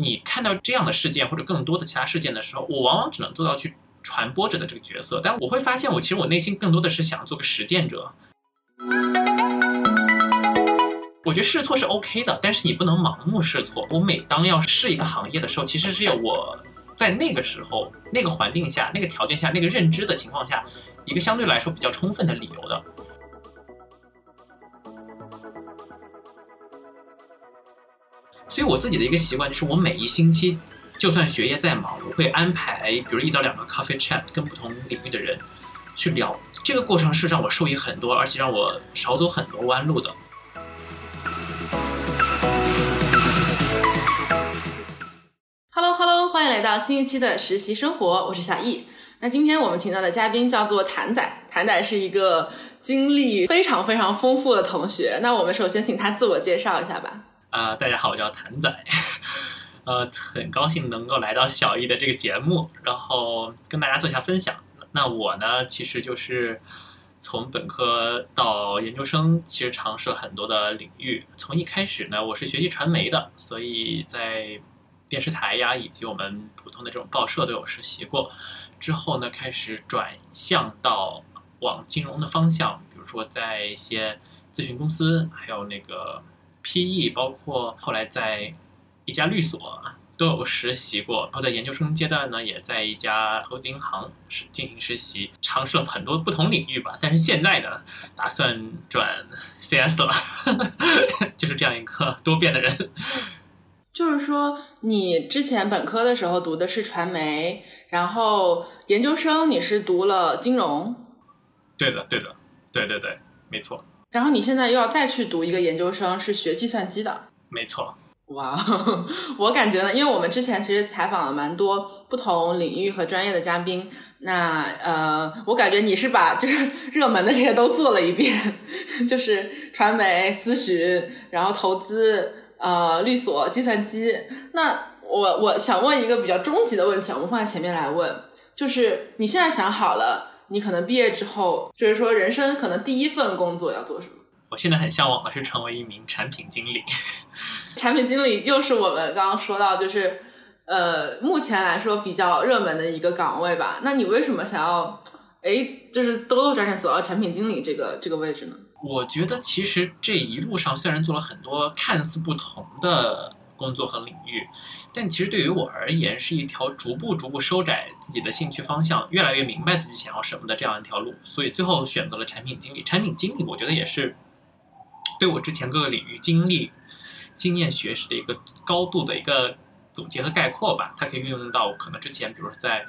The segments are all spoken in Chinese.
你看到这样的事件或者更多的其他事件的时候，我往往只能做到去传播者的这个角色，但我会发现，我其实我内心更多的是想做个实践者。我觉得试错是 OK 的，但是你不能盲目试错。我每当要试一个行业的时候，其实是有我在那个时候、那个环境下、那个条件下、那个认知的情况下，一个相对来说比较充分的理由的。所以我自己的一个习惯就是，我每一星期，就算学业再忙，我会安排，比如一到两个 coffee chat，跟不同领域的人去聊。这个过程是让我受益很多，而且让我少走很多弯路的。Hello Hello，欢迎来到新一期的实习生活，我是小易。那今天我们请到的嘉宾叫做谭仔，谭仔是一个经历非常非常丰富的同学。那我们首先请他自我介绍一下吧。啊，大家好，我叫谭仔，呃，很高兴能够来到小易的这个节目，然后跟大家做一下分享。那我呢，其实就是从本科到研究生，其实尝试了很多的领域。从一开始呢，我是学习传媒的，所以在电视台呀，以及我们普通的这种报社都有实习过。之后呢，开始转向到往金融的方向，比如说在一些咨询公司，还有那个。PE 包括后来在一家律所都有实习过，然后在研究生阶段呢，也在一家投资银行是进行实习，尝试了很多不同领域吧。但是现在呢，打算转 CS 了，就是这样一个多变的人。就是说，你之前本科的时候读的是传媒，然后研究生你是读了金融。对的，对的，对对对，没错。然后你现在又要再去读一个研究生，是学计算机的。没错。哇，我感觉呢，因为我们之前其实采访了蛮多不同领域和专业的嘉宾，那呃，我感觉你是把就是 热门的这些都做了一遍，就是传媒、咨询，然后投资，呃，律所、计算机。那我我想问一个比较终极的问题，我们放在前面来问，就是你现在想好了？你可能毕业之后，就是说人生可能第一份工作要做什么？我现在很向往的是成为一名产品经理。产品经理又是我们刚刚说到，就是呃，目前来说比较热门的一个岗位吧。那你为什么想要，哎，就是兜兜转转走到产品经理这个这个位置呢？我觉得其实这一路上虽然做了很多看似不同的工作和领域。但其实对于我而言，是一条逐步逐步收窄自己的兴趣方向，越来越明白自己想要什么的这样一条路。所以最后选择了产品经理。产品经理，我觉得也是对我之前各个领域经历、经验、学识的一个高度的一个总结和概括吧。它可以运用到可能之前，比如说在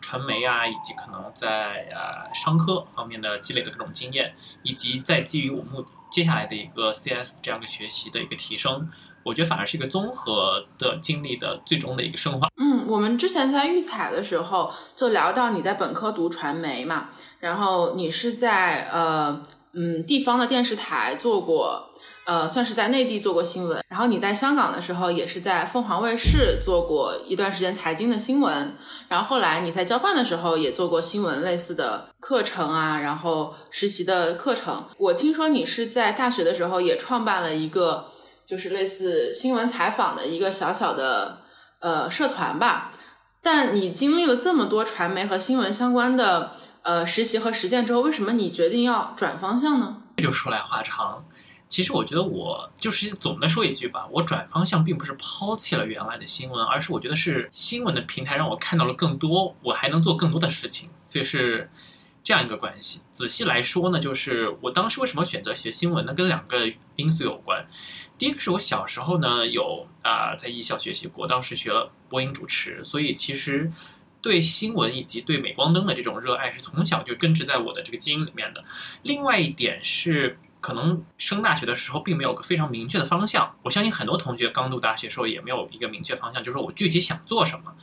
传媒啊，以及可能在呃商科方面的积累的各种经验，以及在基于我目接下来的一个 CS 这样的学习的一个提升。我觉得反而是一个综合的经历的最终的一个升华。嗯，我们之前在预采的时候就聊到你在本科读传媒嘛，然后你是在呃嗯地方的电视台做过，呃算是在内地做过新闻，然后你在香港的时候也是在凤凰卫视做过一段时间财经的新闻，然后后来你在交换的时候也做过新闻类似的课程啊，然后实习的课程。我听说你是在大学的时候也创办了一个。就是类似新闻采访的一个小小的呃社团吧，但你经历了这么多传媒和新闻相关的呃实习和实践之后，为什么你决定要转方向呢？这就说来话长。其实我觉得我就是总的说一句吧，我转方向并不是抛弃了原来的新闻，而是我觉得是新闻的平台让我看到了更多，我还能做更多的事情，所以是这样一个关系。仔细来说呢，就是我当时为什么选择学新闻呢？跟两个因素有关。第一个是我小时候呢有啊在艺校学习过，当时学了播音主持，所以其实对新闻以及对镁光灯的这种热爱是从小就根植在我的这个基因里面的。另外一点是，可能升大学的时候并没有个非常明确的方向。我相信很多同学刚读大学时候也没有一个明确方向，就是说我具体想做什么。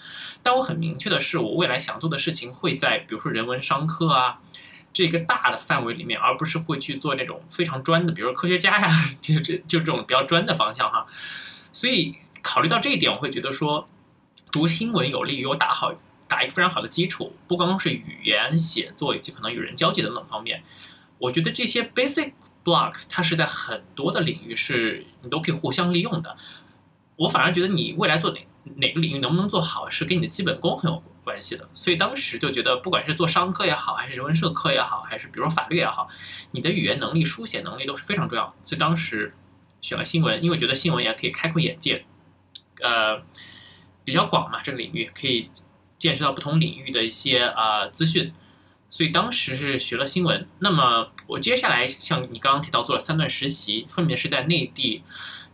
但我很明确的是，我未来想做的事情会在比如说人文商科啊。这个大的范围里面，而不是会去做那种非常专的，比如说科学家呀，就这就这种比较专的方向哈。所以考虑到这一点，我会觉得说，读新闻有利于我打好打一个非常好的基础，不光光是语言写作以及可能与人交际等等方面。我觉得这些 basic blocks 它是在很多的领域是你都可以互相利用的。我反而觉得你未来做哪哪个领域能不能做好，是跟你的基本功很有关系的。所以当时就觉得，不管是做商科也好，还是人文社科也好，还是比如说法律也好，你的语言能力、书写能力都是非常重要。所以当时选了新闻，因为觉得新闻也可以开阔眼界，呃，比较广嘛，这个领域可以见识到不同领域的一些啊资讯。所以当时是学了新闻。那么我接下来像你刚刚提到做了三段实习，分别是在内地。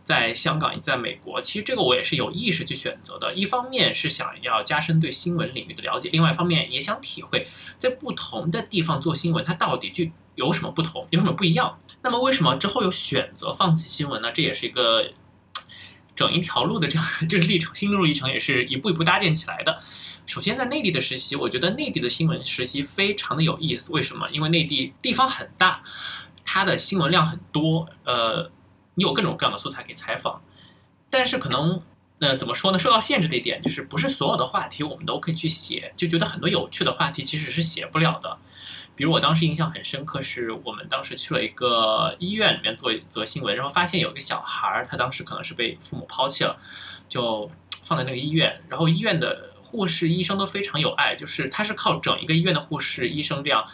在香港，在美国，其实这个我也是有意识去选择的。一方面是想要加深对新闻领域的了解，另外一方面也想体会在不同的地方做新闻，它到底就有什么不同，有什么不一样。那么为什么之后又选择放弃新闻呢？这也是一个整一条路的这样这个历程，心路历程也是一步一步搭建起来的。首先在内地的实习，我觉得内地的新闻实习非常的有意思。为什么？因为内地地方很大，它的新闻量很多，呃。你有各种各样的素材可以采访，但是可能，呃，怎么说呢？受到限制的一点就是，不是所有的话题我们都可以去写，就觉得很多有趣的话题其实是写不了的。比如我当时印象很深刻，是我们当时去了一个医院里面做一则新闻，然后发现有一个小孩儿，他当时可能是被父母抛弃了，就放在那个医院，然后医院的护士、医生都非常有爱，就是他是靠整一个医院的护士、医生这样。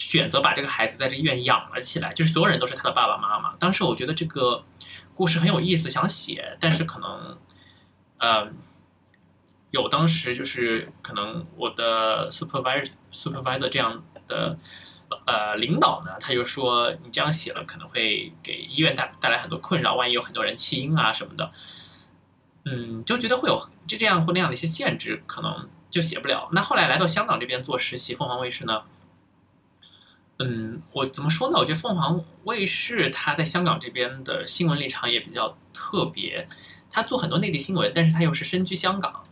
选择把这个孩子在这医院养了起来，就是所有人都是他的爸爸妈妈。当时我觉得这个故事很有意思，想写，但是可能，呃，有当时就是可能我的 supervisor supervisor 这样的呃领导呢，他就说你这样写了可能会给医院带带来很多困扰，万一有很多人弃婴啊什么的，嗯，就觉得会有就这样或那样的一些限制，可能就写不了。那后来来到香港这边做实习，凤凰卫视呢。嗯，我怎么说呢？我觉得凤凰卫视它在香港这边的新闻立场也比较特别，它做很多内地新闻，但是它又是身居香港，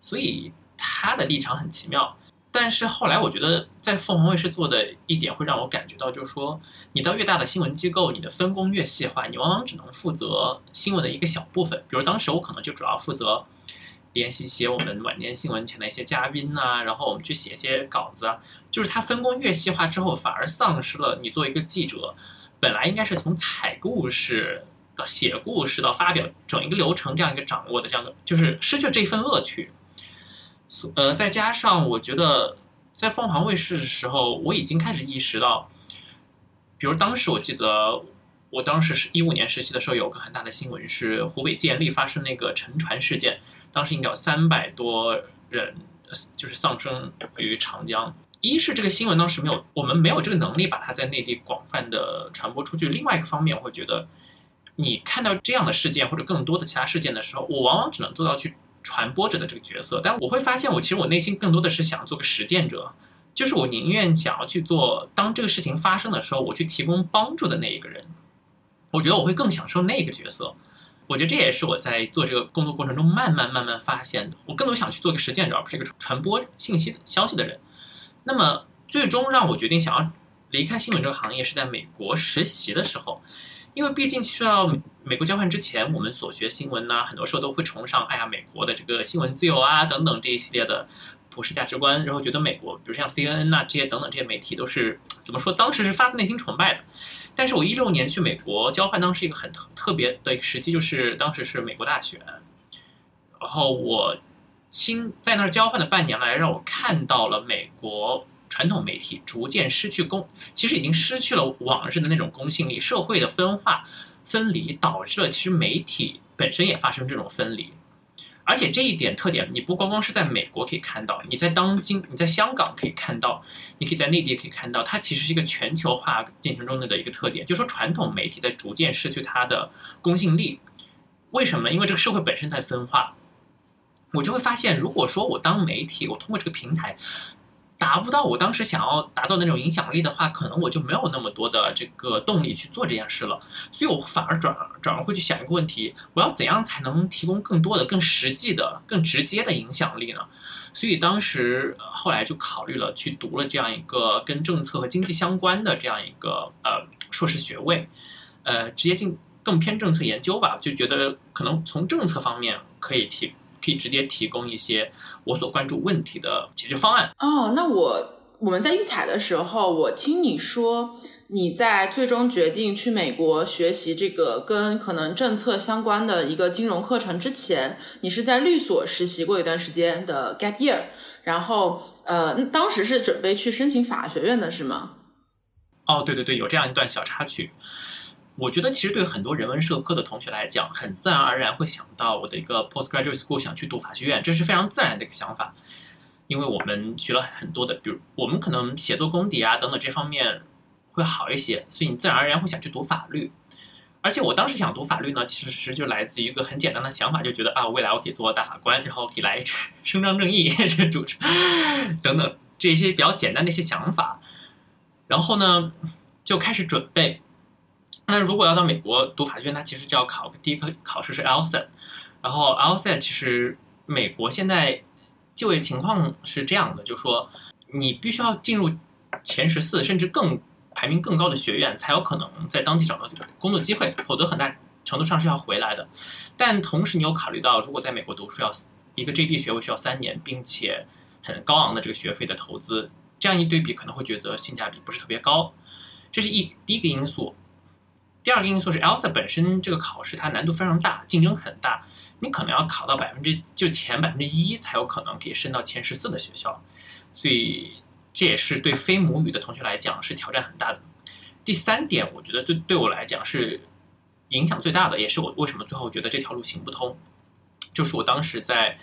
所以它的立场很奇妙。但是后来我觉得在凤凰卫视做的一点会让我感觉到，就是说你到越大的新闻机构，你的分工越细化，你往往只能负责新闻的一个小部分。比如当时我可能就主要负责联系写我们晚间新闻前的一些嘉宾呐，然后我们去写一些稿子。就是它分工越细化之后，反而丧失了你作为一个记者，本来应该是从采故事到写故事到发表整一个流程这样一个掌握的这样的，就是失去这份乐趣。呃，再加上我觉得在凤凰卫视的时候，我已经开始意识到，比如当时我记得我当时是一五年实习的时候，有个很大的新闻是湖北建立发生那个沉船事件，当时应该有三百多人就是丧生于长江。一是这个新闻当时没有，我们没有这个能力把它在内地广泛的传播出去。另外一个方面，我会觉得，你看到这样的事件或者更多的其他事件的时候，我往往只能做到去传播者的这个角色。但我会发现，我其实我内心更多的是想做个实践者，就是我宁愿想要去做，当这个事情发生的时候，我去提供帮助的那一个人。我觉得我会更享受那个角色。我觉得这也是我在做这个工作过程中慢慢慢慢发现的。我更多想去做个实践者，而不是一个传播信息消息的人。那么，最终让我决定想要离开新闻这个行业，是在美国实习的时候，因为毕竟去到美国交换之前，我们所学新闻呢，很多时候都会崇尚，哎呀，美国的这个新闻自由啊，等等这一系列的普世价值观，然后觉得美国，比如像 CNN 呐这些等等这些媒体都是怎么说，当时是发自内心崇拜的。但是我一六年去美国交换，当时一个很特特别的一个时机，就是当时是美国大选，然后我。亲在那儿交换的半年来，让我看到了美国传统媒体逐渐失去公，其实已经失去了往日的那种公信力。社会的分化、分离导致了其实媒体本身也发生这种分离。而且这一点特点，你不光光是在美国可以看到，你在当今你在香港可以看到，你可以在内地可以看到，它其实是一个全球化进程中的的一个特点，就是说传统媒体在逐渐失去它的公信力。为什么？因为这个社会本身在分化。我就会发现，如果说我当媒体，我通过这个平台达不到我当时想要达到那种影响力的话，可能我就没有那么多的这个动力去做这件事了。所以我反而转转而会去想一个问题：我要怎样才能提供更多的、更实际的、更直接的影响力呢？所以当时后来就考虑了去读了这样一个跟政策和经济相关的这样一个呃硕士学位，呃，直接进更偏政策研究吧，就觉得可能从政策方面可以提。可以直接提供一些我所关注问题的解决方案。哦，那我我们在预采的时候，我听你说你在最终决定去美国学习这个跟可能政策相关的一个金融课程之前，你是在律所实习过一段时间的 gap year，然后呃，当时是准备去申请法学院的是吗？哦，对对对，有这样一段小插曲。我觉得其实对很多人文社科的同学来讲，很自然而然会想到我的一个 postgraduate school 想去读法学院，这是非常自然的一个想法。因为我们学了很多的，比如我们可能写作功底啊等等这方面会好一些，所以你自然而然会想去读法律。而且我当时想读法律呢，其实就来自于一个很简单的想法，就觉得啊，未来我可以做大法官，然后可以来 伸张正义、这主持等等这些比较简单的一些想法。然后呢，就开始准备。那如果要到美国读法学院，那其实就要考第一个考试是 LSAT，然后 LSAT 其实美国现在。就业情况是这样的，就是说，你必须要进入前十四，甚至更排名更高的学院，才有可能在当地找到工作机会，否则很大程度上是要回来的。但同时，你有考虑到，如果在美国读书要一个 JD 学位需要三年，并且很高昂的这个学费的投资，这样一对比，可能会觉得性价比不是特别高。这是一第一个因素。第二个因素是 ELSA 本身这个考试它难度非常大，竞争很大。你可能要考到百分之就前百分之一才有可能可以升到前十四的学校，所以这也是对非母语的同学来讲是挑战很大的。第三点，我觉得对对我来讲是影响最大的，也是我为什么最后觉得这条路行不通，就是我当时在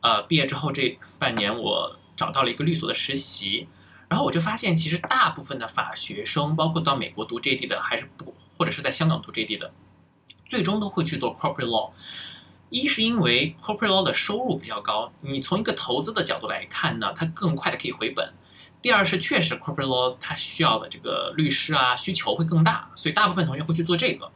呃毕业之后这半年，我找到了一个律所的实习，然后我就发现其实大部分的法学生，包括到美国读 JD 的，还是不或者是在香港读 JD 的，最终都会去做 corporate law。一是因为 corporate law 的收入比较高，你从一个投资的角度来看呢，它更快的可以回本。第二是确实 corporate law 它需要的这个律师啊需求会更大，所以大部分同学会去做这个。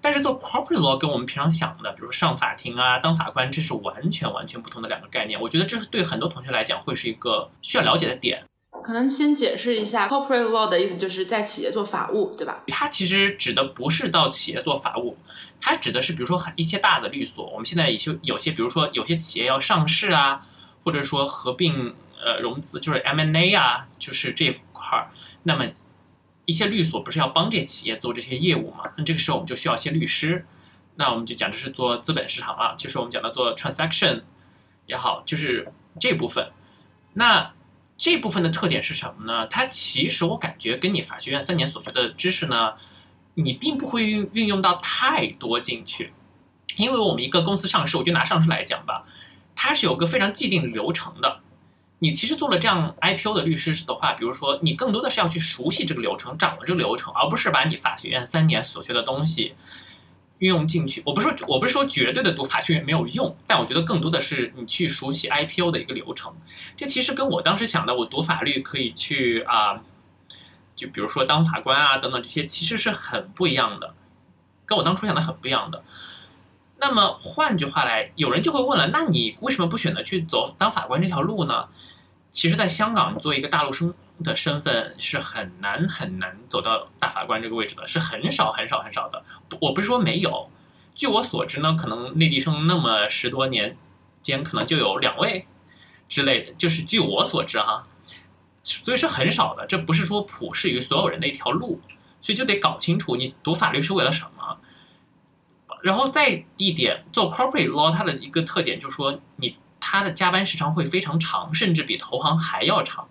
但是做 corporate law 跟我们平常想的，比如上法庭啊当法官，这是完全完全不同的两个概念。我觉得这对很多同学来讲会是一个需要了解的点。可能先解释一下 corporate law 的意思，就是在企业做法务，对吧？它其实指的不是到企业做法务。它指的是，比如说很一些大的律所，我们现在也就有些，比如说有些企业要上市啊，或者说合并呃融资，就是 M&A 啊，就是这块儿。那么一些律所不是要帮这些企业做这些业务嘛？那这个时候我们就需要一些律师。那我们就讲的是做资本市场啊，就是我们讲的做 transaction 也好，就是这部分。那这部分的特点是什么呢？它其实我感觉跟你法学院三年所学的知识呢。你并不会运运用到太多进去，因为我们一个公司上市，我就拿上市来讲吧，它是有个非常既定的流程的。你其实做了这样 IPO 的律师的话，比如说你更多的是要去熟悉这个流程，掌握这个流程，而不是把你法学院三年所学的东西运用进去。我不是说我不是说绝对的读法学院没有用，但我觉得更多的是你去熟悉 IPO 的一个流程。这其实跟我当时想的，我读法律可以去啊。就比如说当法官啊等等这些，其实是很不一样的，跟我当初想的很不一样的。那么换句话来，有人就会问了，那你为什么不选择去走当法官这条路呢？其实，在香港，做一个大陆生的身份是很难很难走到大法官这个位置的，是很少很少很少的。我不是说没有，据我所知呢，可能内地生那么十多年间，可能就有两位之类的，就是据我所知哈。所以是很少的，这不是说普适于所有人的一条路，所以就得搞清楚你读法律是为了什么。然后再一点，做 corporate law 它的一个特点就是说，你它的加班时长会非常长，甚至比投行还要长，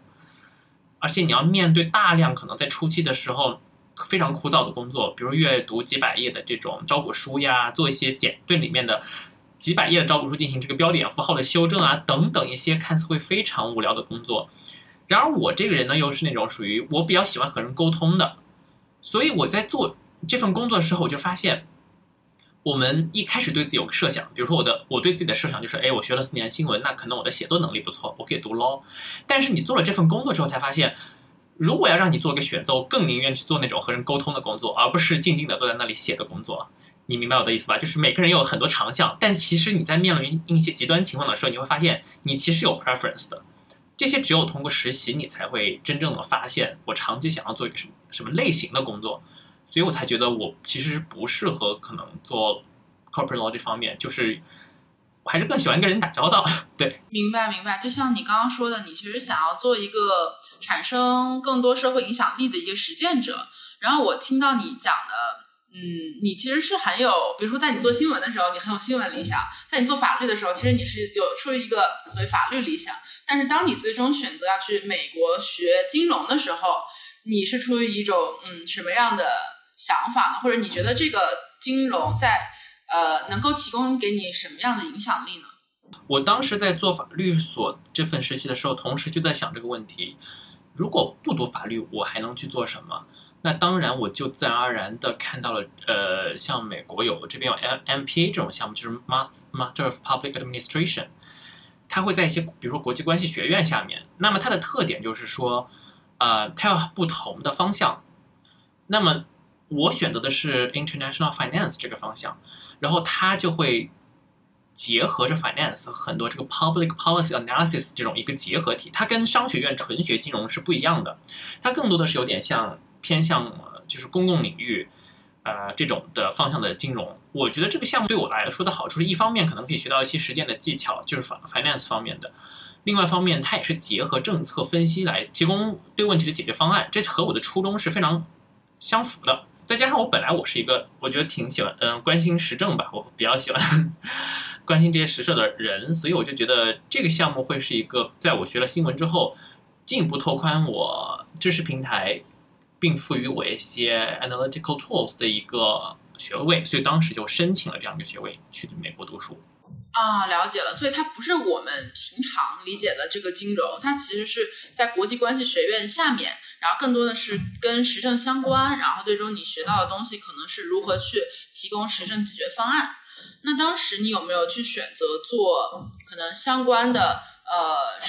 而且你要面对大量可能在初期的时候非常枯燥的工作，比如阅读几百页的这种招股书呀，做一些简对里面的几百页的招股书进行这个标点符号的修正啊，等等一些看似会非常无聊的工作。然而我这个人呢，又是那种属于我比较喜欢和人沟通的，所以我在做这份工作的时候，我就发现，我们一开始对自己有个设想，比如说我的我对自己的设想就是，哎，我学了四年新闻，那可能我的写作能力不错，我可以读 law。但是你做了这份工作之后，才发现，如果要让你做个选择，我更宁愿去做那种和人沟通的工作，而不是静静的坐在那里写的工作。你明白我的意思吧？就是每个人有很多长项，但其实你在面临一些极端情况的时候，你会发现你其实有 preference 的。这些只有通过实习，你才会真正的发现我长期想要做一个什么什么类型的工作，所以我才觉得我其实不适合可能做 corporate law 这方面，就是我还是更喜欢跟人打交道。对，明白明白。就像你刚刚说的，你其实想要做一个产生更多社会影响力的一个实践者。然后我听到你讲的，嗯，你其实是很有，比如说在你做新闻的时候，你很有新闻理想；在你做法律的时候，其实你是有出于一个所谓法律理想。但是当你最终选择要去美国学金融的时候，你是出于一种嗯什么样的想法呢？或者你觉得这个金融在呃能够提供给你什么样的影响力呢？我当时在做法律所这份实习的时候，同时就在想这个问题：如果不读法律，我还能去做什么？那当然，我就自然而然的看到了，呃，像美国有这边有 M M P A 这种项目，就是 Master of Public Administration，它会在一些比如说国际关系学院下面。那么它的特点就是说，呃，它有不同的方向。那么我选择的是 International Finance 这个方向，然后它就会结合着 Finance 很多这个 Public Policy Analysis 这种一个结合体。它跟商学院纯学金融是不一样的，它更多的是有点像。偏向就是公共领域，呃，这种的方向的金融，我觉得这个项目对我来说的好处是一方面可能可以学到一些实践的技巧，就是 finance 方面的；另外一方面，它也是结合政策分析来提供对问题的解决方案，这和我的初衷是非常相符的。再加上我本来我是一个我觉得挺喜欢嗯关心时政吧，我比较喜欢 关心这些时事的人，所以我就觉得这个项目会是一个在我学了新闻之后进一步拓宽我知识平台。并赋予我一些 analytical tools 的一个学位，所以当时就申请了这样一个学位去美国读书。啊，了解了，所以它不是我们平常理解的这个金融，它其实是在国际关系学院下面，然后更多的是跟时政相关，然后最终你学到的东西可能是如何去提供时政解决方案。那当时你有没有去选择做可能相关的？呃，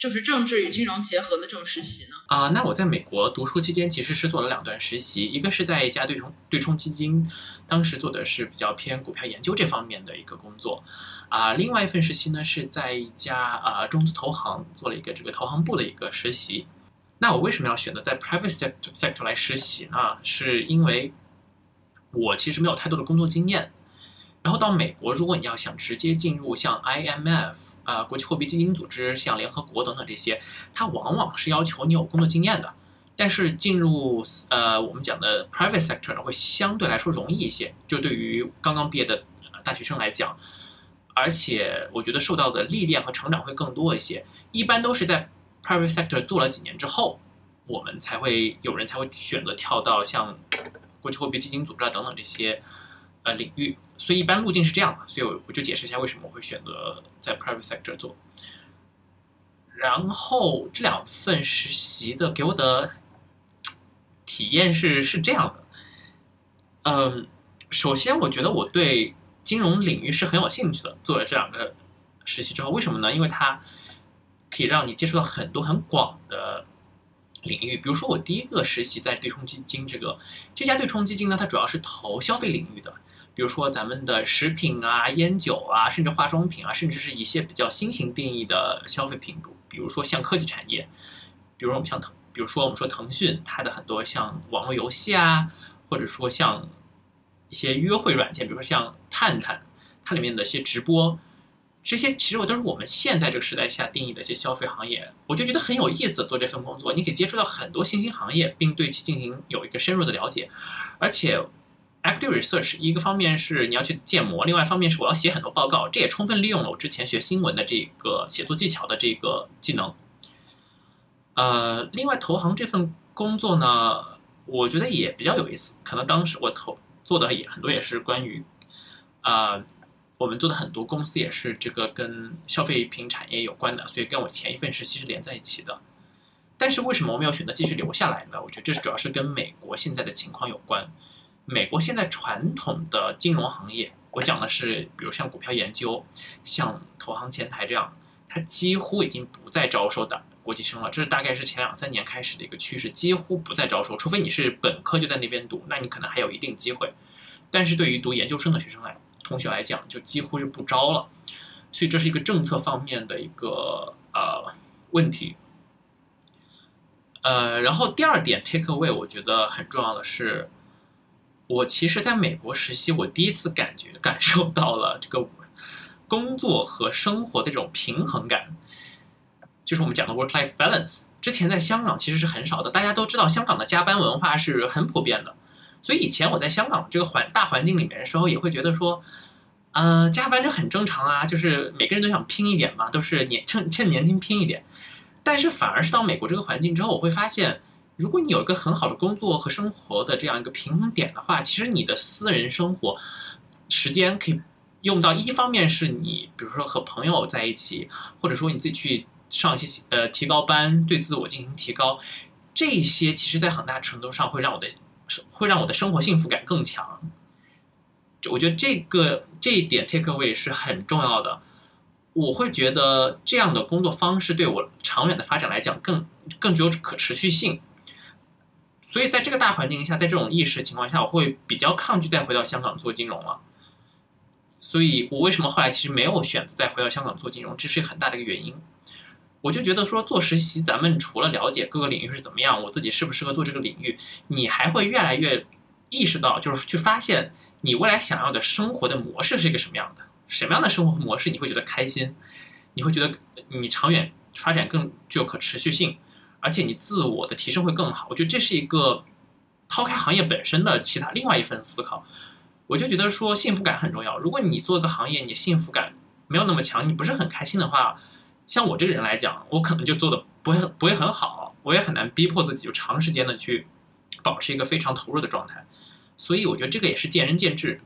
就是政治与金融结合的这种实习呢？啊，那我在美国读书期间其实是做了两段实习，一个是在一家对冲对冲基金，当时做的是比较偏股票研究这方面的一个工作，啊，另外一份实习呢是在一家啊中资投行做了一个这个投行部的一个实习。那我为什么要选择在 private sector sector 来实习呢？是因为我其实没有太多的工作经验，然后到美国，如果你要想直接进入像 IMF。啊，国际货币基金组织像联合国等等这些，它往往是要求你有工作经验的。但是进入呃我们讲的 private sector，会相对来说容易一些，就对于刚刚毕业的大学生来讲，而且我觉得受到的历练和成长会更多一些。一般都是在 private sector 做了几年之后，我们才会有人才会选择跳到像国际货币基金组织啊等等这些。呃，领域，所以一般路径是这样的，所以我我就解释一下为什么我会选择在 private sector 做。然后这两份实习的给我的体验是是这样的，嗯，首先我觉得我对金融领域是很有兴趣的，做了这两个实习之后，为什么呢？因为它可以让你接触到很多很广的领域，比如说我第一个实习在对冲基金这个这家对冲基金呢，它主要是投消费领域的。比如说咱们的食品啊、烟酒啊，甚至化妆品啊，甚至是一些比较新型定义的消费品，比如说像科技产业，比如我们像腾，比如说我们说腾讯，它的很多像网络游戏啊，或者说像一些约会软件，比如说像探探，它里面的一些直播，这些其实我都是我们现在这个时代下定义的一些消费行业，我就觉得很有意思。做这份工作，你可以接触到很多新兴行业，并对其进行有一个深入的了解，而且。Active research，一个方面是你要去建模，另外一方面是我要写很多报告，这也充分利用了我之前学新闻的这个写作技巧的这个技能。呃，另外投行这份工作呢，我觉得也比较有意思。可能当时我投做的也很多也是关于，啊，我们做的很多公司也是这个跟消费品产业有关的，所以跟我前一份实习是连在一起的。但是为什么我没有选择继续留下来呢？我觉得这主要是跟美国现在的情况有关。美国现在传统的金融行业，我讲的是，比如像股票研究，像投行前台这样，它几乎已经不再招收的国际生了。这是大概是前两三年开始的一个趋势，几乎不再招收，除非你是本科就在那边读，那你可能还有一定机会。但是对于读研究生的学生来，同学来讲，就几乎是不招了。所以这是一个政策方面的一个呃问题。呃，然后第二点 take away，我觉得很重要的是。我其实在美国实习，我第一次感觉感受到了这个工作和生活的这种平衡感，就是我们讲的 work-life balance。之前在香港其实是很少的，大家都知道香港的加班文化是很普遍的，所以以前我在香港这个环大环境里面的时候，也会觉得说，呃，加班这很正常啊，就是每个人都想拼一点嘛，都是年趁趁年轻拼一点。但是反而是到美国这个环境之后，我会发现，如果你有一个很好的工作和生活的这样一个平衡点的话，其实你的私人生活时间可以用到一方面是你，比如说和朋友在一起，或者说你自己去。上一些呃提高班，对自我进行提高，这些其实在很大程度上会让我的会让我的生活幸福感更强。我觉得这个这一点 take away 是很重要的。我会觉得这样的工作方式对我长远的发展来讲更更具有可持续性。所以在这个大环境下，在这种意识情况下，我会比较抗拒再回到香港做金融了。所以我为什么后来其实没有选择再回到香港做金融，这是很大的一个原因。我就觉得说做实习，咱们除了了解各个领域是怎么样，我自己适不适合做这个领域，你还会越来越意识到，就是去发现你未来想要的生活的模式是一个什么样的，什么样的生活模式你会觉得开心，你会觉得你长远发展更具有可持续性，而且你自我的提升会更好。我觉得这是一个抛开行业本身的其他另外一份思考。我就觉得说幸福感很重要。如果你做一个行业，你幸福感没有那么强，你不是很开心的话。像我这个人来讲，我可能就做的不会不会很好，我也很难逼迫自己就长时间的去保持一个非常投入的状态，所以我觉得这个也是见仁见智，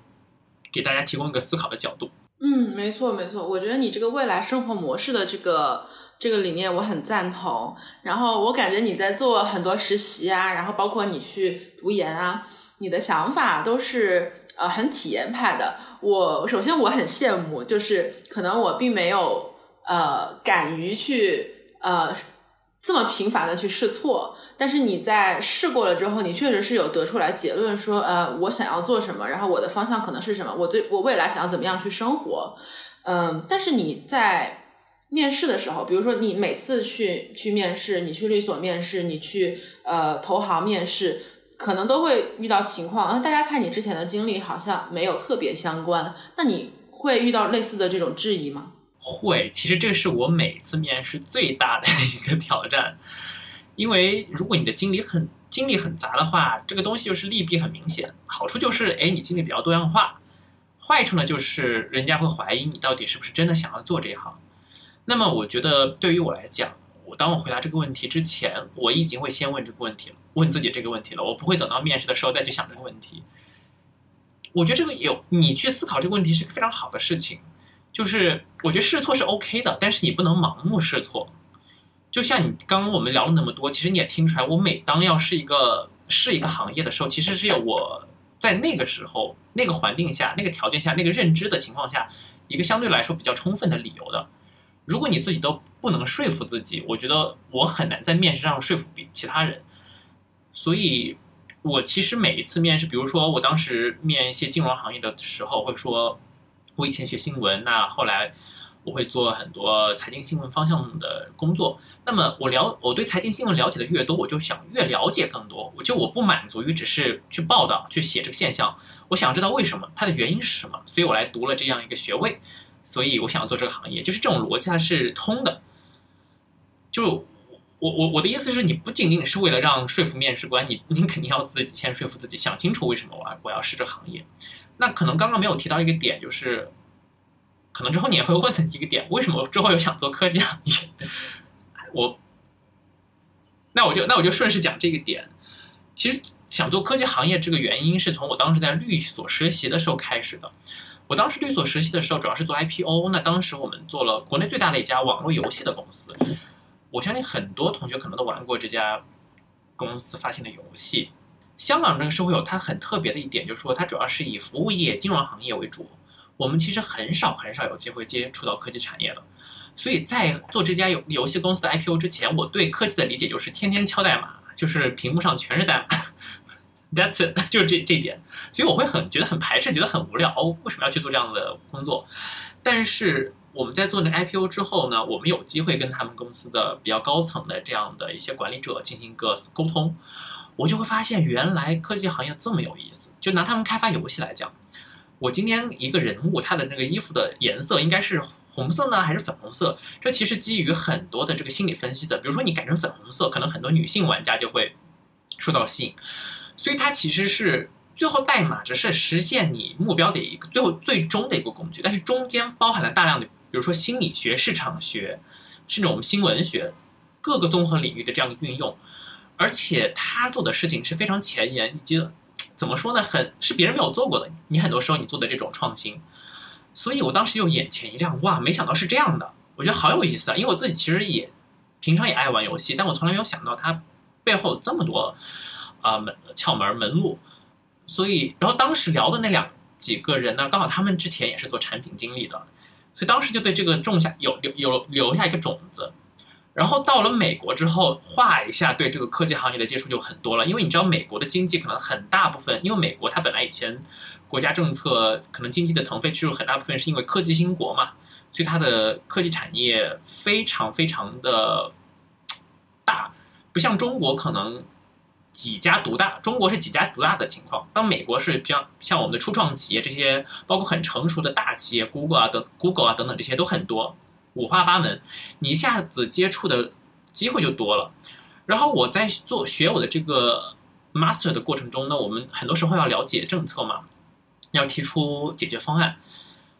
给大家提供一个思考的角度。嗯，没错没错，我觉得你这个未来生活模式的这个这个理念我很赞同。然后我感觉你在做很多实习啊，然后包括你去读研啊，你的想法都是呃很体验派的。我首先我很羡慕，就是可能我并没有。呃，敢于去呃这么频繁的去试错，但是你在试过了之后，你确实是有得出来结论说，呃，我想要做什么，然后我的方向可能是什么，我对我未来想要怎么样去生活，嗯，但是你在面试的时候，比如说你每次去去面试，你去律所面试，你去呃投行面试，可能都会遇到情况，那大家看你之前的经历好像没有特别相关，那你会遇到类似的这种质疑吗？会，其实这是我每次面试最大的一个挑战，因为如果你的经历很经历很杂的话，这个东西就是利弊很明显。好处就是，哎，你经历比较多样化；坏处呢，就是人家会怀疑你到底是不是真的想要做这一行。那么，我觉得对于我来讲，我当我回答这个问题之前，我已经会先问这个问题了，问自己这个问题了，我不会等到面试的时候再去想这个问题。我觉得这个有你去思考这个问题是个非常好的事情。就是我觉得试错是 OK 的，但是你不能盲目试错。就像你刚刚我们聊了那么多，其实你也听出来，我每当要试一个试一个行业的时候，其实是有我在那个时候、那个环境下、那个条件下、那个认知的情况下，一个相对来说比较充分的理由的。如果你自己都不能说服自己，我觉得我很难在面试上说服比其他人。所以，我其实每一次面试，比如说我当时面一些金融行业的时候，会说。我以前学新闻，那后来我会做很多财经新闻方向的工作。那么我了，我对财经新闻了解的越多，我就想越了解更多。我就我不满足于只是去报道、去写这个现象，我想知道为什么，它的原因是什么。所以我来读了这样一个学位。所以我想要做这个行业，就是这种逻辑它是通的。就我我我的意思是，你不仅仅是为了让说服面试官，你你肯定要自己先说服自己，想清楚为什么我要我要试这个行业。那可能刚刚没有提到一个点，就是可能之后你也会问一个点，为什么之后又想做科技行业？我，那我就那我就顺势讲这个点。其实想做科技行业这个原因是从我当时在律所实习的时候开始的。我当时律所实习的时候主要是做 IPO，那当时我们做了国内最大的一家网络游戏的公司。我相信很多同学可能都玩过这家公司发行的游戏。香港这个社会有它很特别的一点，就是说它主要是以服务业、金融行业为主。我们其实很少很少有机会接触到科技产业的。所以在做这家游游戏公司的 IPO 之前，我对科技的理解就是天天敲代码，就是屏幕上全是代码。That's it，就是这这一点。所以我会很觉得很排斥，觉得很无聊。为什么要去做这样的工作？但是我们在做那 IPO 之后呢，我们有机会跟他们公司的比较高层的这样的一些管理者进行一个沟通。我就会发现，原来科技行业这么有意思。就拿他们开发游戏来讲，我今天一个人物他的那个衣服的颜色应该是红色呢还是粉红色？这其实基于很多的这个心理分析的。比如说你改成粉红色，可能很多女性玩家就会受到吸引，所以它其实是最后代码只是实现你目标的一个最后最终的一个工具，但是中间包含了大量的，比如说心理学、市场学，甚至我们新闻学各个综合领域的这样的运用。而且他做的事情是非常前沿，以及怎么说呢，很是别人没有做过的。你很多时候你做的这种创新，所以我当时就眼前一亮，哇，没想到是这样的，我觉得好有意思啊！因为我自己其实也平常也爱玩游戏，但我从来没有想到它背后这么多啊门窍门门路。所以，然后当时聊的那两几个人呢，刚好他们之前也是做产品经理的，所以当时就对这个种下有有有留下一个种子。然后到了美国之后，画一下对这个科技行业的接触就很多了，因为你知道美国的经济可能很大部分，因为美国它本来以前国家政策可能经济的腾飞，其实很大部分是因为科技兴国嘛，所以它的科技产业非常非常的大，不像中国可能几家独大，中国是几家独大的情况，当美国是像像我们的初创企业这些，包括很成熟的大企业，Google 啊等 Google 啊等等这些都很多。五花八门，你一下子接触的机会就多了。然后我在做学我的这个 master 的过程中呢，我们很多时候要了解政策嘛，要提出解决方案。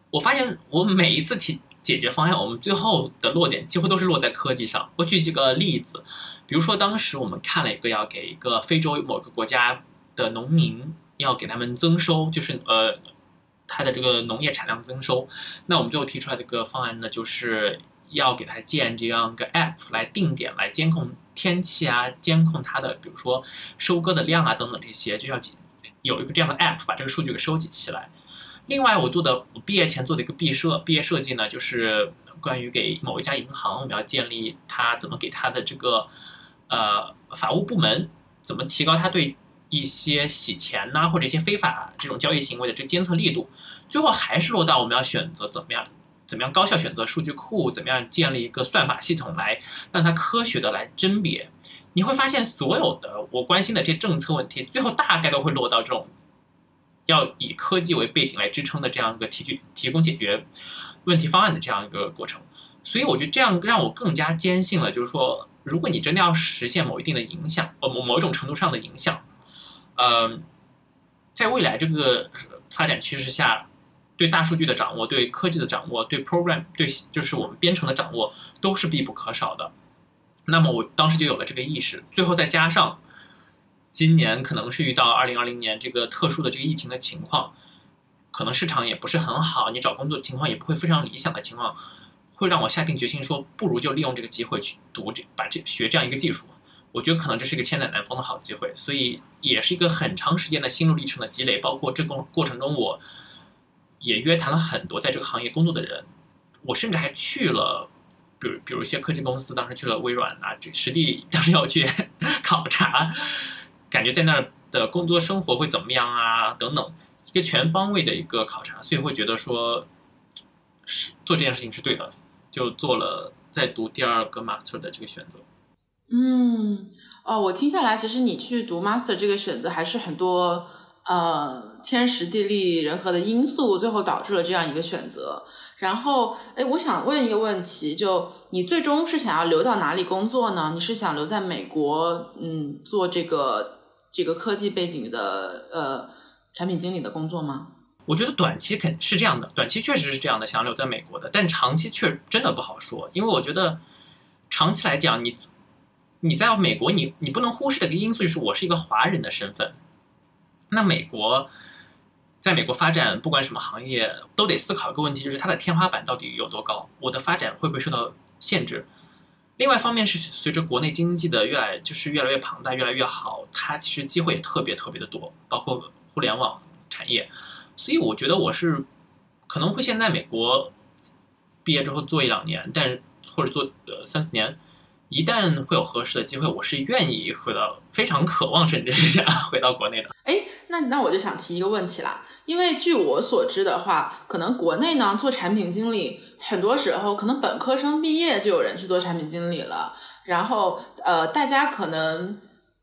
我发现我每一次提解决方案，我们最后的落点几乎都是落在科技上。我举几个例子，比如说当时我们看了一个要给一个非洲某个国家的农民要给他们增收，就是呃。他的这个农业产量增收，那我们最后提出来的一个方案呢，就是要给他建这样一个 app 来定点来监控天气啊，监控它的比如说收割的量啊等等这些，就要有一个这样的 app 把这个数据给收集起来。另外，我做的我毕业前做的一个毕设毕业设计呢，就是关于给某一家银行，我们要建立它怎么给它的这个呃法务部门怎么提高他对。一些洗钱呐，或者一些非法这种交易行为的这个监测力度，最后还是落到我们要选择怎么样，怎么样高效选择数据库，怎么样建立一个算法系统来让它科学的来甄别。你会发现，所有的我关心的这些政策问题，最后大概都会落到这种要以科技为背景来支撑的这样一个提取提供解决问题方案的这样一个过程。所以我觉得这样让我更加坚信了，就是说，如果你真的要实现某一定的影响，呃某某一种程度上的影响。呃，在未来这个发展趋势下，对大数据的掌握、对科技的掌握、对 program、对就是我们编程的掌握都是必不可少的。那么我当时就有了这个意识，最后再加上今年可能是遇到二零二零年这个特殊的这个疫情的情况，可能市场也不是很好，你找工作情况也不会非常理想的情况，会让我下定决心说，不如就利用这个机会去读这把这学这样一个技术。我觉得可能这是一个千载难逢的好机会，所以也是一个很长时间的心路历程的积累。包括这个过程中，我也约谈了很多在这个行业工作的人，我甚至还去了，比如比如一些科技公司，当时去了微软啊，这实地当时要去 考察，感觉在那儿的工作生活会怎么样啊，等等，一个全方位的一个考察，所以会觉得说，是做这件事情是对的，就做了在读第二个 master 的这个选择。嗯，哦，我听下来，其实你去读 master 这个选择还是很多呃天时地利人和的因素，最后导致了这样一个选择。然后，哎，我想问一个问题，就你最终是想要留到哪里工作呢？你是想留在美国，嗯，做这个这个科技背景的呃产品经理的工作吗？我觉得短期肯是这样的，短期确实是这样的，想留在美国的，但长期却真的不好说，因为我觉得长期来讲，你。你在美国，你你不能忽视的一个因素就是我是一个华人的身份。那美国，在美国发展，不管什么行业，都得思考一个问题，就是它的天花板到底有多高？我的发展会不会受到限制？另外一方面是随着国内经济的越来就是越来越庞大、越来越好，它其实机会特别特别的多，包括互联网产业。所以我觉得我是可能会先在美国毕业之后做一两年，但是或者做呃三四年。一旦会有合适的机会，我是愿意回到，非常渴望甚至是想回到国内的。哎，那那我就想提一个问题啦，因为据我所知的话，可能国内呢做产品经理，很多时候可能本科生毕业就有人去做产品经理了，然后呃，大家可能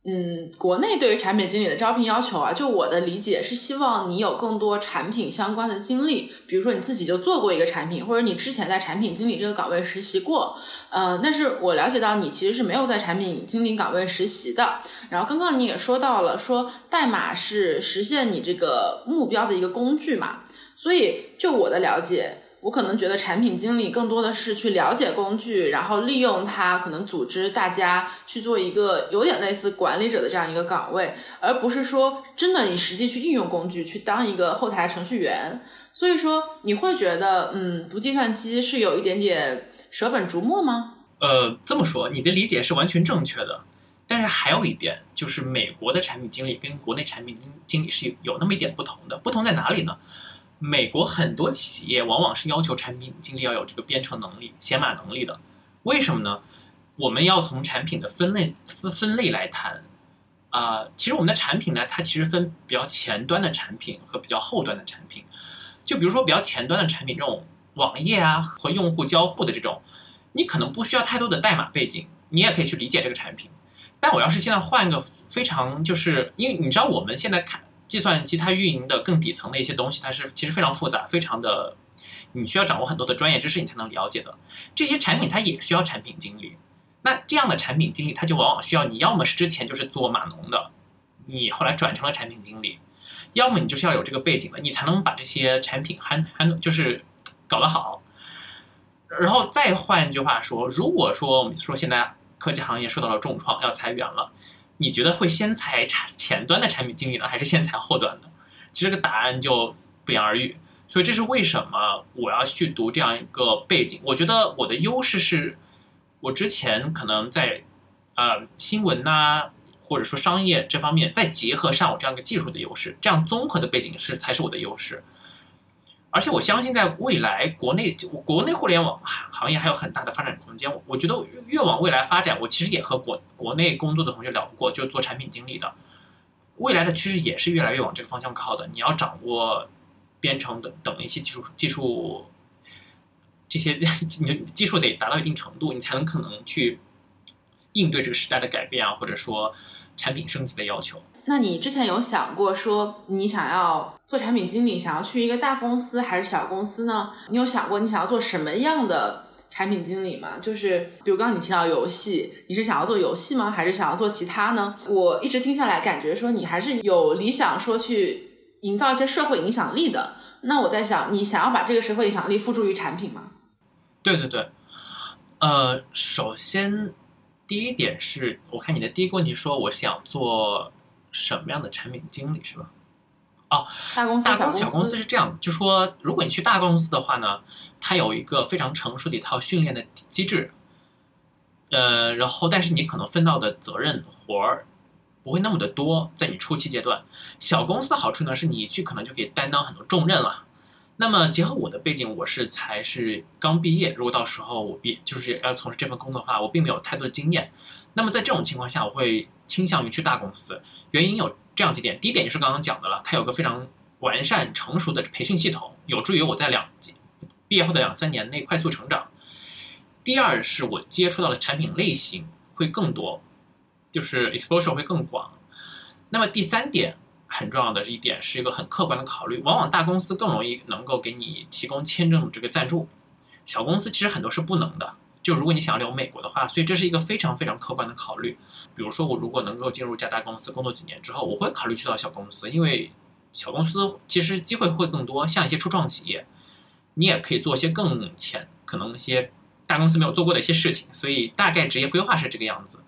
嗯，国内对于产品经理的招聘要求啊，就我的理解是希望你有更多产品相关的经历，比如说你自己就做过一个产品，或者你之前在产品经理这个岗位实习过。呃，但是我了解到你其实是没有在产品经理岗位实习的。然后刚刚你也说到了，说代码是实现你这个目标的一个工具嘛，所以就我的了解。我可能觉得产品经理更多的是去了解工具，然后利用它，可能组织大家去做一个有点类似管理者的这样一个岗位，而不是说真的你实际去应用工具去当一个后台程序员。所以说你会觉得，嗯，读计算机是有一点点舍本逐末吗？呃，这么说你的理解是完全正确的，但是还有一点就是美国的产品经理跟国内产品经经理是有那么一点不同的，不同在哪里呢？美国很多企业往往是要求产品经理要有这个编程能力、写码能力的。为什么呢？我们要从产品的分类分分类来谈。啊，其实我们的产品呢，它其实分比较前端的产品和比较后端的产品。就比如说比较前端的产品，这种网页啊和用户交互的这种，你可能不需要太多的代码背景，你也可以去理解这个产品。但我要是现在换一个非常，就是因为你知道我们现在看。计算机它运营的更底层的一些东西，它是其实非常复杂，非常的，你需要掌握很多的专业知识，你才能了解的。这些产品它也需要产品经理，那这样的产品经理，他就往往需要你要么是之前就是做码农的，你后来转成了产品经理，要么你就是要有这个背景的，你才能把这些产品还还就是搞得好。然后再换句话说，如果说我们说现在科技行业受到了重创，要裁员了。你觉得会先裁产前端的产品经理呢，还是先裁后端的？其实这个答案就不言而喻。所以这是为什么我要去读这样一个背景？我觉得我的优势是，我之前可能在呃新闻呐，或者说商业这方面，再结合上我这样一个技术的优势，这样综合的背景是才是我的优势。而且我相信，在未来国内国内互联网行业还有很大的发展空间。我觉得越往未来发展，我其实也和国国内工作的同学聊过，就做产品经理的，未来的趋势也是越来越往这个方向靠的。你要掌握编程等等一些技术技术，这些你技术得达到一定程度，你才能可能去应对这个时代的改变啊，或者说产品升级的要求。那你之前有想过说你想要做产品经理，想要去一个大公司还是小公司呢？你有想过你想要做什么样的产品经理吗？就是比如刚刚你提到游戏，你是想要做游戏吗？还是想要做其他呢？我一直听下来感觉说你还是有理想说去营造一些社会影响力的。那我在想，你想要把这个社会影响力付诸于产品吗？对对对，呃，首先第一点是我看你的第一个问题说我想做。什么样的产品经理是吧？哦，大公司、小公司是这样，就说如果你去大公司的话呢，它有一个非常成熟的一套训练的机制，呃，然后但是你可能分到的责任活儿不会那么的多，在你初期阶段。小公司的好处呢，是你一去可能就可以担当很多重任了。那么结合我的背景，我是才是刚毕业，如果到时候我毕就是要从事这份工作的话，我并没有太多的经验。那么在这种情况下，我会倾向于去大公司。原因有这样几点，第一点就是刚刚讲的了，它有个非常完善成熟的培训系统，有助于我在两毕业后的两三年内快速成长。第二是我接触到的产品类型会更多，就是 exposure 会更广。那么第三点很重要的一点是一个很客观的考虑，往往大公司更容易能够给你提供签证这个赞助，小公司其实很多是不能的。就如果你想要留美国的话，所以这是一个非常非常客观的考虑。比如说，我如果能够进入加大公司工作几年之后，我会考虑去到小公司，因为小公司其实机会会更多。像一些初创企业，你也可以做一些更浅，可能一些大公司没有做过的一些事情。所以大概职业规划是这个样子。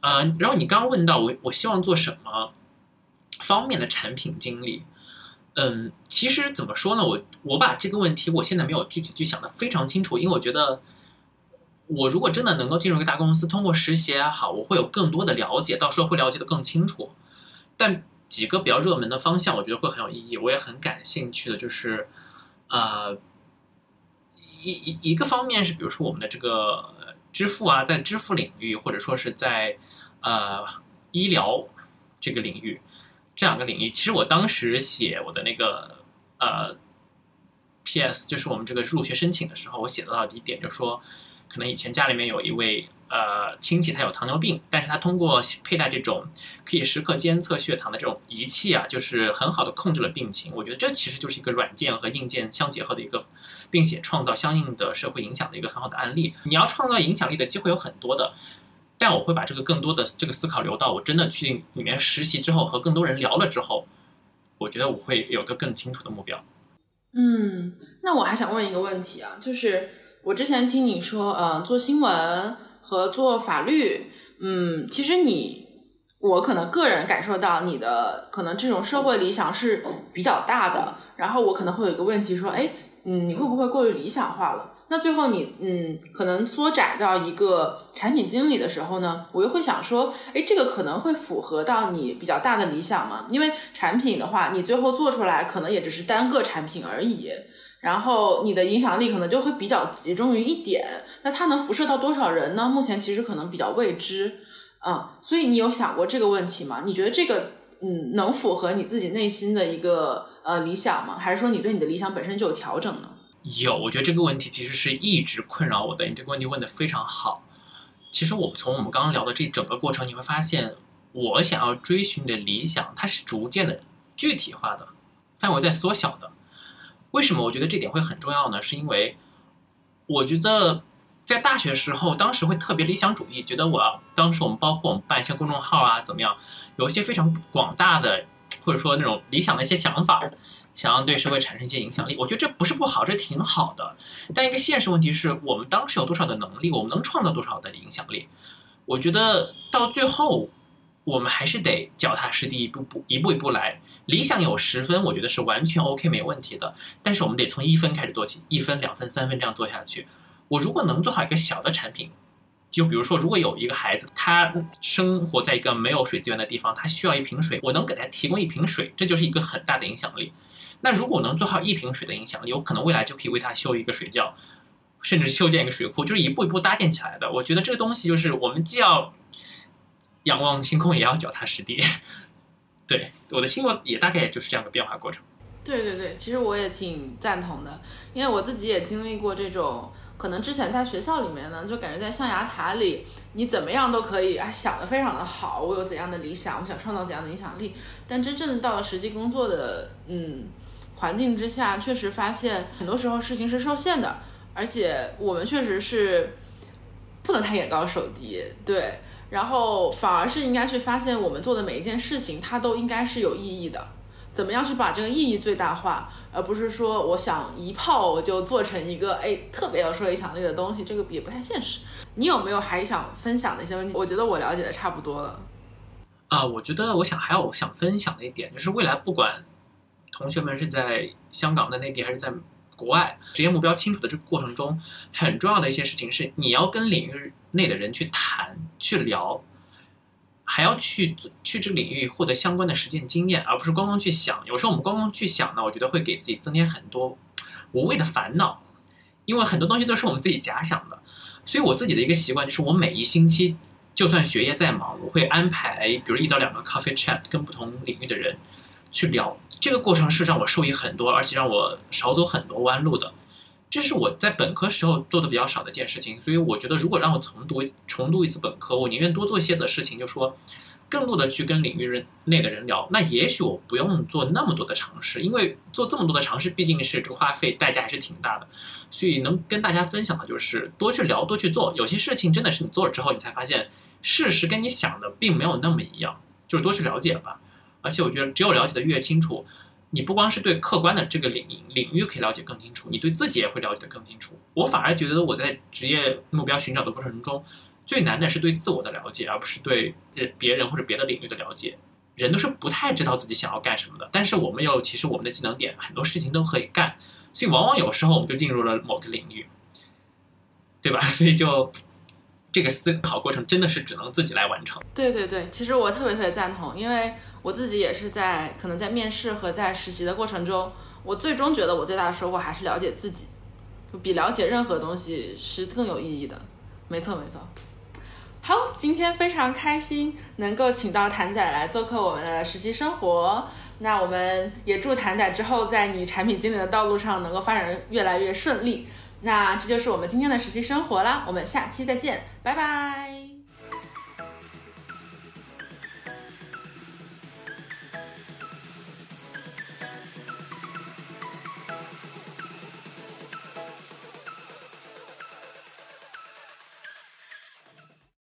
呃，然后你刚刚问到我，我希望做什么方面的产品经理？嗯，其实怎么说呢？我我把这个问题，我现在没有具体去想的非常清楚，因为我觉得。我如果真的能够进入一个大公司，通过实习也好，我会有更多的了解，到时候会了解的更清楚。但几个比较热门的方向，我觉得会很有意义，我也很感兴趣的，就是，呃，一一一个方面是，比如说我们的这个支付啊，在支付领域，或者说是在呃医疗这个领域，这两个领域，其实我当时写我的那个呃 P.S. 就是我们这个入学申请的时候，我写到的一点就是说。可能以前家里面有一位呃亲戚，他有糖尿病，但是他通过佩戴这种可以时刻监测血糖的这种仪器啊，就是很好的控制了病情。我觉得这其实就是一个软件和硬件相结合的一个，并且创造相应的社会影响的一个很好的案例。你要创造影响力的机会有很多的。但我会把这个更多的这个思考留到我真的去里面实习之后，和更多人聊了之后，我觉得我会有个更清楚的目标。嗯，那我还想问一个问题啊，就是我之前听你说，呃，做新闻和做法律，嗯，其实你我可能个人感受到你的可能这种社会理想是比较大的，然后我可能会有一个问题说，哎，嗯，你会不会过于理想化了？那最后你嗯，可能缩窄到一个产品经理的时候呢，我又会想说，哎，这个可能会符合到你比较大的理想吗？因为产品的话，你最后做出来可能也只是单个产品而已，然后你的影响力可能就会比较集中于一点，那它能辐射到多少人呢？目前其实可能比较未知，嗯，所以你有想过这个问题吗？你觉得这个嗯，能符合你自己内心的一个呃理想吗？还是说你对你的理想本身就有调整呢？有，我觉得这个问题其实是一直困扰我的。你这个问题问的非常好。其实我从我们刚刚聊的这整个过程，你会发现，我想要追寻的理想，它是逐渐的具体化的，范围在缩小的。为什么我觉得这点会很重要呢？是因为我觉得在大学时候，当时会特别理想主义，觉得我当时我们包括我们办一些公众号啊，怎么样，有一些非常广大的或者说那种理想的一些想法。想要对社会产生一些影响力，我觉得这不是不好，这挺好的。但一个现实问题是我们当时有多少的能力，我们能创造多少的影响力？我觉得到最后，我们还是得脚踏实地，一步步、一步一步来。理想有十分，我觉得是完全 OK 没问题的。但是我们得从一分开始做起，一分、两分、三分这样做下去。我如果能做好一个小的产品，就比如说，如果有一个孩子，他生活在一个没有水资源的地方，他需要一瓶水，我能给他提供一瓶水，这就是一个很大的影响力。那如果能做好一瓶水的影响力，有可能未来就可以为他修一个水窖，甚至修建一个水库，就是一步一步搭建起来的。我觉得这个东西就是我们既要仰望星空，也要脚踏实地。对，我的心路也大概就是这样的变化过程。对对对，其实我也挺赞同的，因为我自己也经历过这种，可能之前在学校里面呢，就感觉在象牙塔里，你怎么样都可以，哎，想的非常的好，我有怎样的理想，我想创造怎样的影响力，但真正的到了实际工作的，嗯。环境之下，确实发现很多时候事情是受限的，而且我们确实是不能太眼高手低，对，然后反而是应该去发现我们做的每一件事情，它都应该是有意义的，怎么样去把这个意义最大化，而不是说我想一炮我就做成一个哎特别有社会影响力的东西，这个也不太现实。你有没有还想分享的一些问题？我觉得我了解的差不多了。啊，我觉得我想还有想分享的一点就是未来不管。同学们是在香港、在内地还是在国外？职业目标清楚的这个过程中，很重要的一些事情是，你要跟领域内的人去谈、去聊，还要去去这个领域获得相关的实践经验，而不是光光去想。有时候我们光光去想呢，我觉得会给自己增添很多无谓的烦恼，因为很多东西都是我们自己假想的。所以我自己的一个习惯就是，我每一星期，就算学业再忙，我会安排，比如一到两个 coffee chat，跟不同领域的人。去聊这个过程是让我受益很多，而且让我少走很多弯路的。这是我在本科时候做的比较少的一件事情，所以我觉得如果让我重读重读一次本科，我宁愿多做一些的事情，就说更多的去跟领域人内的人聊。那也许我不用做那么多的尝试，因为做这么多的尝试毕竟是这个花费代价还是挺大的。所以能跟大家分享的就是多去聊，多去做。有些事情真的是你做了之后，你才发现事实跟你想的并没有那么一样，就是多去了解吧。而且我觉得，只有了解的越清楚，你不光是对客观的这个领领域可以了解更清楚，你对自己也会了解的更清楚。我反而觉得我在职业目标寻找的过程中，最难的是对自我的了解，而不是对别人或者别的领域的了解。人都是不太知道自己想要干什么的，但是我们又其实我们的技能点很多事情都可以干，所以往往有时候我们就进入了某个领域，对吧？所以就。这个思考过程真的是只能自己来完成。对对对，其实我特别特别赞同，因为我自己也是在可能在面试和在实习的过程中，我最终觉得我最大的收获还是了解自己，比了解任何东西是更有意义的。没错没错。好，今天非常开心能够请到谭仔来做客我们的实习生活，那我们也祝谭仔之后在你产品经理的道路上能够发展越来越顺利。那这就是我们今天的实习生活啦，我们下期再见，拜拜。